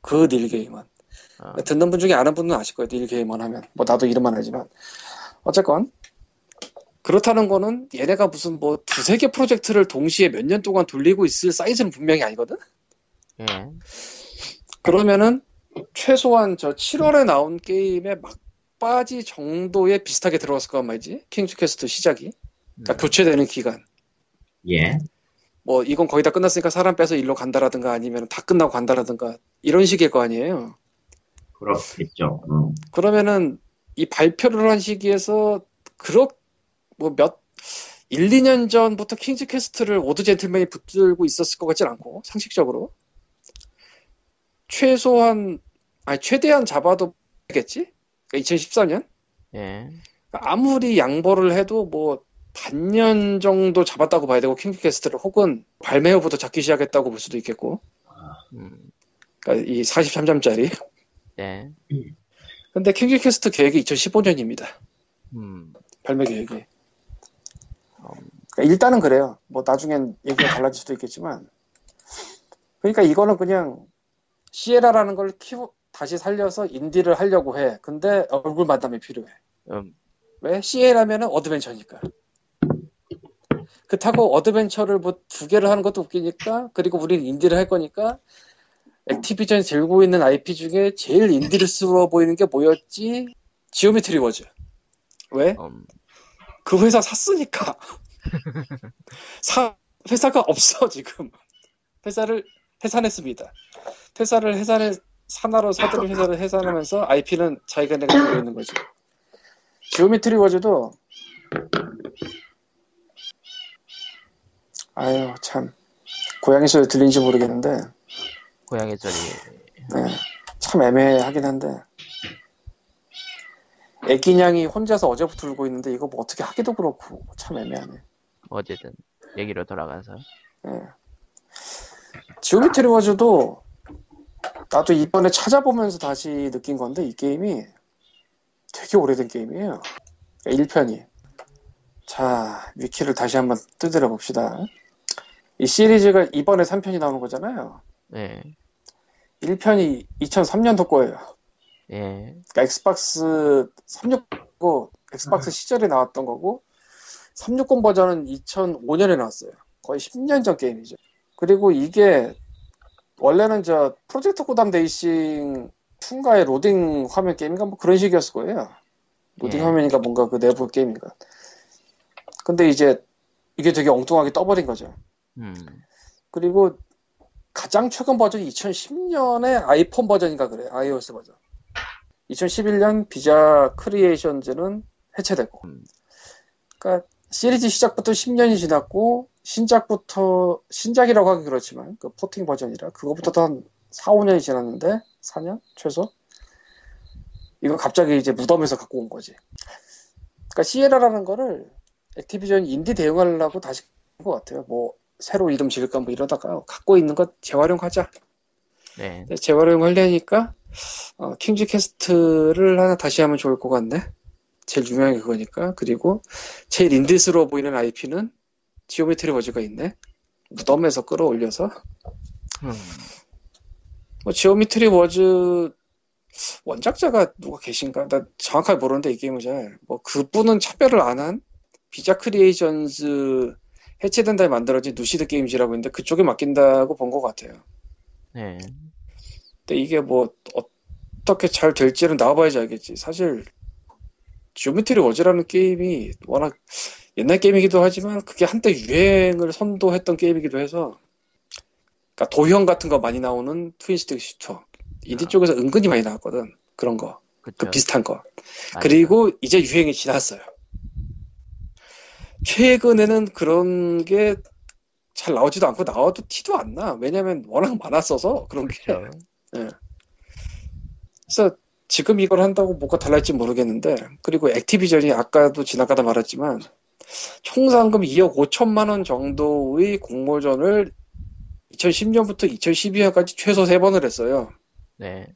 그 Neil Gaiman. 어, 듣는 분 중에 아는 분은 아실 거예요. Neil Gaiman 하면. 뭐 나도 이름만 알지만. 어쨌건 그렇다는 거는 얘네가 무슨 뭐 두세 개 프로젝트를 동시에 몇 년 동안 돌리고 있을 사이즈는 분명히 아니거든? 예. 그러면은 최소한 저 7월에 나온 게임의 막바지 정도에 비슷하게 들어갔을 거란 말이지. 킹즈 퀘스트 시작이. 그러니까 음, 교체되는 기간. 예. 뭐 이건 거의 다 끝났으니까 사람 빼서 일로 간다라든가 아니면 다 끝나고 간다라든가 이런 식일 거 아니에요. 그렇겠죠. 음. 그러면은 이 발표를 한 시기에서 그렇 뭐 몇 1, 2년 전부터 킹즈 퀘스트를 오드 젠틀맨이 붙들고 있었을 것 같진 않고 상식적으로 최소한 아니 최대한 잡아도 겠지? 그러니까 2014년 예. 아무리 양보를 해도 뭐 반년 정도 잡았다고 봐야 되고 킹즈 퀘스트를 혹은 발매 후부터 잡기 시작했다고 볼 수도 있겠고 음, 그러니까 이 43점짜리 네. 근데 킹즈 퀘스트 계획이 2015년입니다 음, 발매 계획이 음, 그러니까 일단은 그래요. 뭐 나중엔 얘기가 달라질 수도 있겠지만. 그러니까 이거는 그냥 시에라라는 걸 키우 다시 살려서 인디를 하려고 해. 근데 얼굴마담이 필요해. 음, 왜? 시에라면은 어드벤처니까. 그렇다고 어드벤처를 뭐 두 개를 하는 것도 웃기니까 그리고 우리는 인디를 할 거니까 액티비전이 들고 있는 IP 중에 제일 인디스러워 보이는 게 뭐였지? 지오메트리 워즈. 왜? 음, 그 회사 샀으니까. 사, 회사가 없어, 지금. 회사를 해산했습니다. 회사를 해산해, 산하로 사들인 회사를 해산하면서 IP는 자기가 내가 들고 있는 거지. 지오메트리 워즈도, 아유, 참. 고양이 소리 들린지 모르겠는데, 고양이 소리. 네, 참 애매하긴 한데, 애기냥이 혼자서 어제부터 울고 있는데, 이거 뭐 어떻게 하기도 그렇고, 참 애매하네. 어쨌든 얘기로 돌아가서. 예. 지오메트리 워즈도 나도 이번에 찾아보면서 다시 느낀 건데 이 게임이 되게 오래된 게임이에요. 1편이. 자, 위키를 다시 한번 두드려 봅시다. 이 시리즈가 이번에 3편이 나오는 거잖아요. 예. 1편이 2003년도 거예요. 예. 그러니까 엑스박스 360고 엑스박스 시절에 나왔던 거고 360 버전은 2005년에 나왔어요. 거의 10년 전 게임이죠. 그리고 이게 원래는 저 프로젝트 고담 레이싱 2가의 로딩 화면 게임인가 뭐 그런 식이었을 거예요. 로딩 예. 화면인가 뭔가 그 내부 게임인가. 근데 이제 이게 되게 엉뚱하게 떠버린 거죠. 음. 그리고 가장 최근 버전이 2010년의 아이폰 버전인가 그래요. iOS 버전. 2011년 비자 크리에이션즈는 해체되고. 음. 그러니까 시리즈 시작부터 10년이 지났고 신작부터 신작이라고 하기 그렇지만 그 porting 버전이라 그거부터도 한 4, 5년이 지났는데 4년 최소 이거 갑자기 이제 무덤에서 갖고 온 거지. 그러니까 시에라라는 거를 액티비전이 인디 대응하려고 다시 한 것 같아요. 뭐 새로 이름 지을까 뭐 이러다가 갖고 있는 것 재활용하자. 네. 근데 재활용하려니까 어, 킹즈 퀘스트를 하나 다시 하면 좋을 것 같네. 제일 유명한 게 그거니까. 그리고 제일 인디스러워 보이는 IP는 지오메트리 워즈가 있네. 무덤에서 끌어올려서 음. 뭐 지오메트리 워즈 원작자가 누가 계신가? 나 정확하게 모르는데 이 게임을 잘. 뭐 그분은 차별을 안 한 비자 크리에이션즈 해체된 다음에 만들어진 루시드 게임즈라고 있는데 그쪽에 맡긴다고 본 것 같아요. 네. 근데 이게 뭐 어떻게 잘 될지는 나와봐야지 알겠지. 사실 지오메트리 워즈라는 게임이 워낙 옛날 게임이기도 하지만 그게 한때 유행을 선도했던 게임이기도 해서 그러니까 도형 같은 거 많이 나오는 트윈스틱 슈터 인디 아. 쪽에서 은근히 많이 나왔거든. 그런 거. 그 비슷한 거. 맞아요. 그리고 이제 유행이 지났어요. 최근에는 그런 게 잘 나오지도 않고 나와도 티도 안 나. 왜냐면 워낙 많았어서 그런 게. 그쵸. 그래서 지금 이걸 한다고 뭐가 달라질지 모르겠는데 그리고 액티비전이 아까도 지나가다 말했지만 총 상금 2억 5천만 원 정도의 공모전을 2010년부터 2012년까지 최소 3번을 했어요. 네.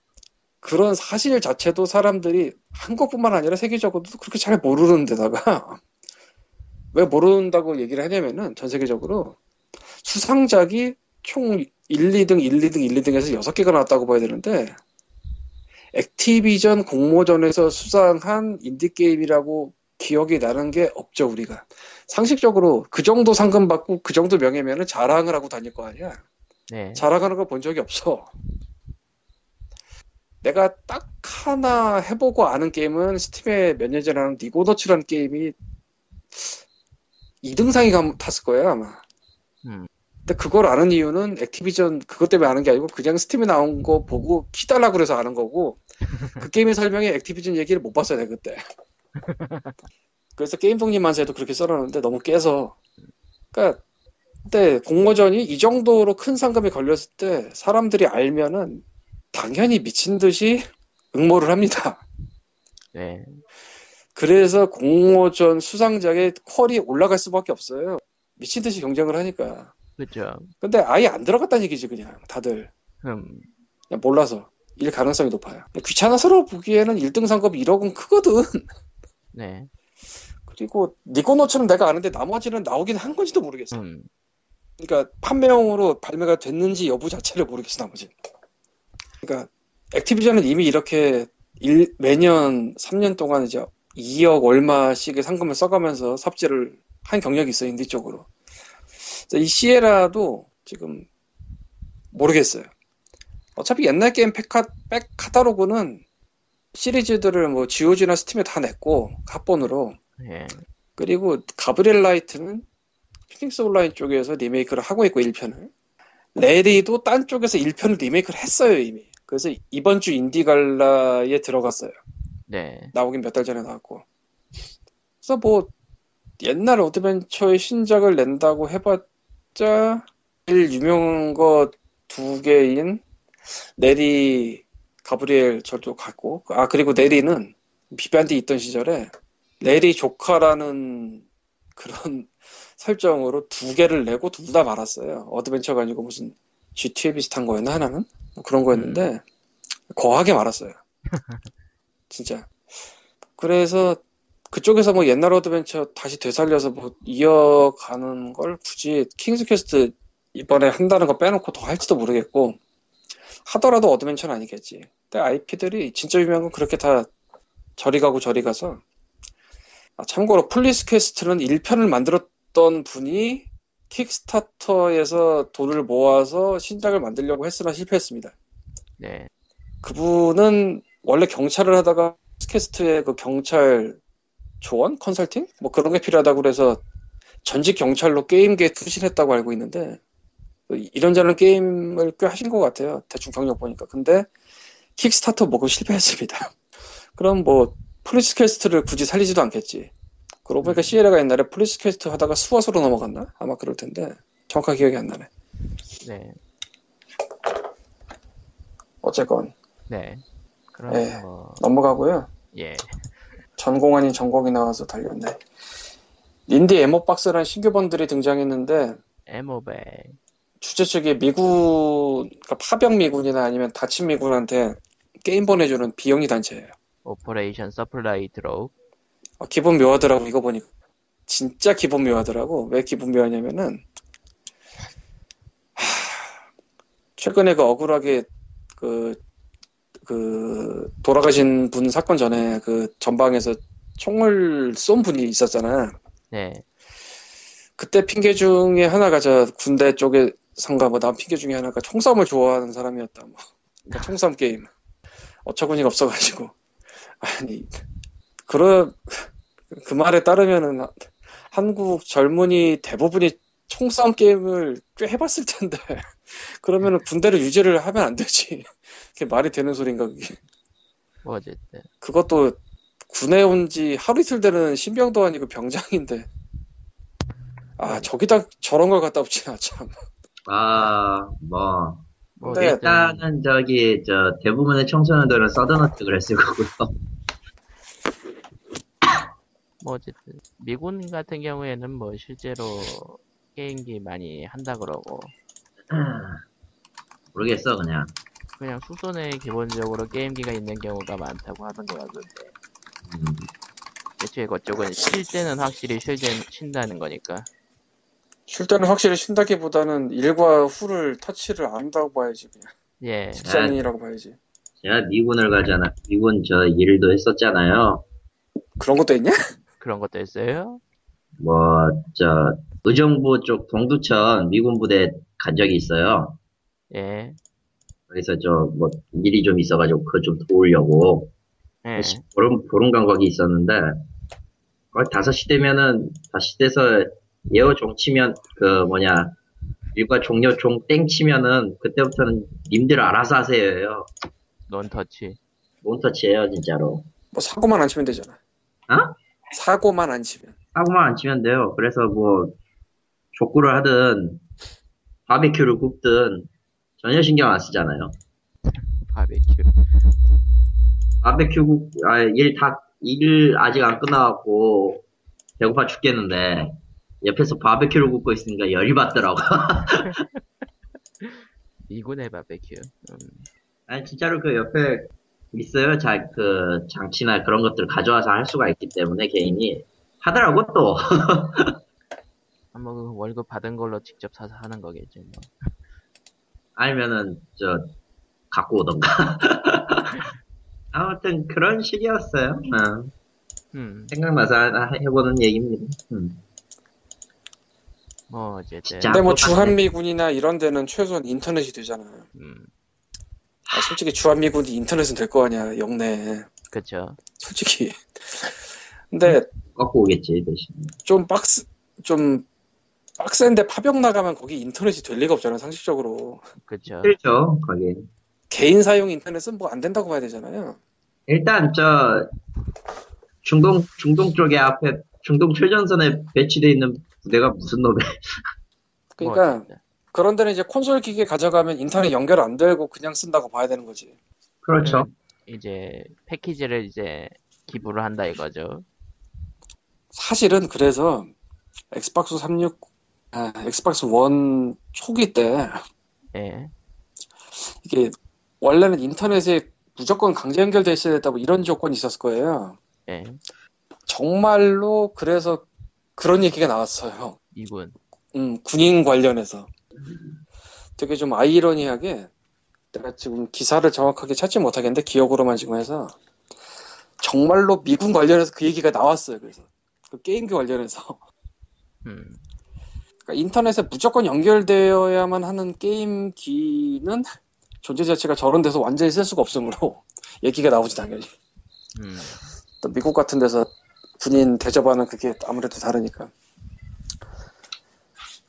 그런 사실 자체도 사람들이 한국뿐만 아니라 세계적으로도 그렇게 잘 모르는 데다가 왜 모른다고 얘기를 하냐면은 전 세계적으로 수상작이 총 1, 2등, 1, 2등, 1, 2등에서 6개가 나왔다고 봐야 되는데 액티비전 공모전에서 수상한 인디게임이라고 기억이 나는 게 없죠, 우리가. 상식적으로 그 정도 상금 받고 그 정도 명예면은 자랑을 하고 다닐 거 아니야. 네. 자랑하는 거 본 적이 없어. 내가 딱 하나 해보고 아는 게임은 스팀에 몇 년 전에 한 니고너츠라는 게임이 2등상이 감, 탔을 거예요, 아마. 음. 근데 그걸 아는 이유는 액티비전 그것 때문에 아는 게 아니고 그냥 스팀에 나온 거 보고 키달라고 그래서 아는 거고 그 게임의 설명에 액티비전 얘기를 못 봤어요, 내가 그때. 그래서 게임 독립만세도 그렇게 써놨는데 너무 깨서. 그러니까 그때 공모전이 이 정도로 큰 상금이 걸렸을 때 사람들이 알면은 당연히 미친 듯이 응모를 합니다. 네. 그래서 공모전 수상작의 퀄이 올라갈 수밖에 없어요. 미친 듯이 경쟁을 하니까. 그죠. 근데 아예 안 들어갔다는 얘기지 그냥 다들 음. 그냥 몰라서 일 가능성이 높아요. 귀찮아서로 보기에는 1등 상금 1억은 크거든. 네. 그리고 니코노처럼 내가 아는데 나머지는 나오긴 한 건지도 모르겠어. 음. 그러니까 판매용으로 발매가 됐는지 여부 자체를 모르겠어 나머지. 그러니까 액티비전은 이미 이렇게 일- 매년 3년 동안 이제 2억 얼마씩의 상금을 써가면서 삽질을 한 경력이 있어 인디 쪽으로. 이 시에라도 지금 모르겠어요. 어차피 옛날 게임 팩카, back catalog는 시리즈들을 뭐 GOG나 스팀에 다 냈고 합본으로. 예. 그리고 가브리엘 나이트는 피닉스 온라인 쪽에서 리메이크를 하고 있고 1편을. 래리도 딴 쪽에서 1편을 리메이크를 했어요 이미. 그래서 이번 주 인디 갈라에 들어갔어요. 네. 나오긴 몇 달 전에 나왔고. 그래서 뭐 옛날 어드벤처의 신작을 낸다고 해봤자 제일 유명한 거 두 개인 래리 가브리엘 저쪽 갔고 아 그리고 래리는 비벤디 있던 시절에 래리 조카라는 그런 설정으로 두 개를 내고 둘 다 말았어요. 어드벤처가 아니고 무슨 GTA 비슷한 거였나 하나는? 뭐 그런 거였는데 거하게 말았어요. 진짜. 그래서 그쪽에서 뭐 옛날 어드벤처 다시 되살려서 뭐 이어가는 걸 굳이 King's Quest 이번에 한다는 거 빼놓고 더 할지도 모르겠고 하더라도 어드벤처는 아니겠지. 근데 IP들이 진짜 유명한 건 그렇게 다 저리 가고 저리 가서 아, 참고로 Police Quest는 1편을 만들었던 분이 킥스타터에서 돈을 모아서 신작을 만들려고 했으나 실패했습니다. 네. 그분은 원래 경찰을 하다가 Quest의 그 경찰 조언 컨설팅 뭐 그런 게 필요하다고 그래서 전직 경찰로 게임계에 투신했다고 알고 있는데 이런저런 게임을 꽤 하신 것 같아요 대충 경력 보니까 근데 Kickstarter 먹고 실패했습니다 그럼 뭐 Police Quest를 굳이 살리지도 않겠지 그러고 보니까 Sierra가 옛날에 Police Quest 하다가 SWAT으로 넘어갔나 아마 그럴 텐데 정확하게 기억이 안 나네 네. 어쨌건 네. 그럼 예. 뭐 넘어가고요 예. 전공 아닌 전공이 나와서 달렸네. Indie Ammo Box라는 신규 번들이 등장했는데 에모베. 주최 측이 미군, 그러니까 파병 미군이나 아니면 다친 미군한테 게임 보내주는 비영리 단체예요. Operation Supply Drop. 어, 기분 묘하더라고 이거 보니까 진짜 기본 묘하더라고. 왜 기본 묘하냐면은 하, 최근에 그 억울하게 그, 그 돌아가신 분 사건 전에 그 전방에서 총을 쏜 분이 있었잖아. 네. 그때 핑계 중에 하나가 저 군대 쪽에 상가 뭐난 핑계 중에 하나가 총싸움을 좋아하는 사람이었다 뭐. 그러니까 총싸움 게임. 어처구니가 없어가지고. 아니 그런 그 말에 따르면은 한국 젊은이 대부분이 총싸움 게임을 꽤 해봤을 텐데. 그러면은 군대를 유지를 하면 안 되지. 그게 말이 되는 소린가 그게. 뭐 어쨌든. 그것도 군에 온 지 하루 이틀 되는 신병도 아니고 병장인데. 아 저기다 저런 걸 갖다 붙이나 참 아, 뭐, 뭐 어쨌든 일단은 저기, 저, 대부분의 청소년들은 서든어택을 했을 거고요. 뭐 어쨌든 미군 같은 경우에는 뭐 실제로 게임기 많이 한다 그러고. 모르겠어, 그냥. 그냥 수선에 기본적으로 게임기가 있는 경우가 많다고 하던 것 같은데. 음, 애초에 그쪽은 쉴 때는 확실히 쉴 때, 쉰다는 거니까 쉴 때는 확실히 쉰다기보다는 일과 후를 터치를 안 한다고 봐야지 그냥 예 직장인이라고 봐야지 제가 미군을 가잖아. 미군 저 일도 했었잖아요. 그런 것도 있냐? 그런 것도 있어요 뭐, 저, 의정부 쪽 동두천 미군 부대 간 적이 있어요. 예 그래서 저, 뭐, 일이 좀 있어가지고 그거 좀 도우려고. 예. 보름, 보름 간 거기 있었는데, 거의 5시 되면은, 5시 돼서 예어 종 치면, 그 뭐냐, 일과 종료 종 땡 치면은, 그때부터는 님들 알아서 하세요. 논터치 몬터치예요 진짜로. 뭐 사고만 안 치면 되잖아 어? 사고만 안 치면 사고만 안 치면 돼요. 그래서 뭐, 족구를 하든, 바베큐를 굽든, 전혀 신경 안 쓰잖아요. 바베큐 바베큐 국, 아, 일 다, 일 아직 안 끝나갖고, 배고파 죽겠는데, 옆에서 바베큐를 굽고 있으니까 열이 받더라고. 미군의 바베큐 음, 아니, 진짜로 그 옆에 있어요. 자, 그, 장치나 그런 것들 가져와서 할 수가 있기 때문에 개인이. 하더라고, 또. 한번 그 월급 받은 걸로 직접 사서 하는 거겠죠 뭐. 아니면은, 저, 갖고 오던가. 아무튼 그런 식이었어요. 어, 음, 생각나서 해보는 얘기입니다. 음. 뭐 어쨌든 진짜. 근데 뭐. 주한미군이나 이런 데는 최소한 인터넷이 되잖아 음, 아, 솔직히 주한미군이 인터넷은 될 거 아니야 영내 그쵸 솔직히 근데 갖고 오겠지, 대신. 좀 박스 좀 빡센데 파병 나가면 거기 인터넷이 될 리가 없잖아 상식적으로 그쵸 그렇죠, 거긴. 개인 사용 인터넷은 뭐 안 된다고 봐야 되잖아요 일단 저 중동 중동 쪽에 앞에 중동 최전선에 배치돼 있는 부대가 무슨 놈의 뭐 그러니까 어쨌든. 그런 데는 이제 콘솔 기계 가져가면 인터넷 연결 안 되고 그냥 쓴다고 봐야 되는 거지 그렇죠. 이제 패키지를 이제 기부를 한다 이거죠 사실은 그래서 Xbox 36 아, Xbox 1 초기 때 예 이게 원래는 인터넷에 무조건 강제 연결돼 있어야 됐다 뭐 이런 조건이 있었을 거예요. 예. 정말로 그래서 그런 얘기가 나왔어요. 미군 음, 군인 관련해서. 되게 좀 아이러니하게 내가 지금 기사를 정확하게 찾지 못하겠는데 기억으로만 지금 해서 정말로 미군 관련해서 그 얘기가 나왔어요. 그래서 그 게임기 관련해서 음, 그러니까 인터넷에 무조건 연결되어야만 하는 게임기는 존재 자체가 저런 데서 완전히 쓸 수가 없으므로 얘기가 나오지 당연히. 음, 또 미국 같은 데서 군인 대접하는 그게 아무래도 다르니까.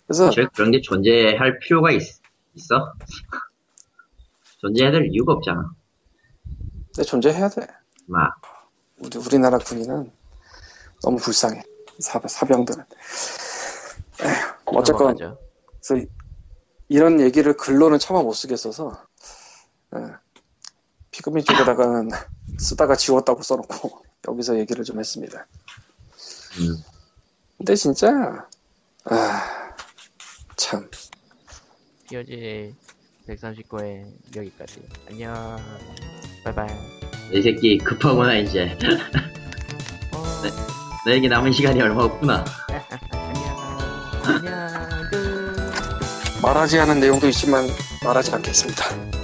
그래서 저 그런 게 존재할 필요가 있, 있어? 존재해야 될 이유가 없잖아. 근데 존재해야 돼. 막 우리 우리나라 군인은 너무 불쌍해. 사, 사병들은. 에휴, 어쨌건. 그래서 이런 얘기를 글로는 차마 못 쓰겠어서 예, 피그민 쪽에다가는 쓰다가 지웠다고 써놓고 여기서 얘기를 좀 했습니다. 음, 근데 진짜 아, 참. POG 139회 여기까지. 안녕. 바이바이. 이 새끼 급하구나 이제. 어, 너에게 남은 시간이 얼마 없구나. 안녕. 안녕. 끝. 말하지 않은 내용도 있지만 말하지 않겠습니다.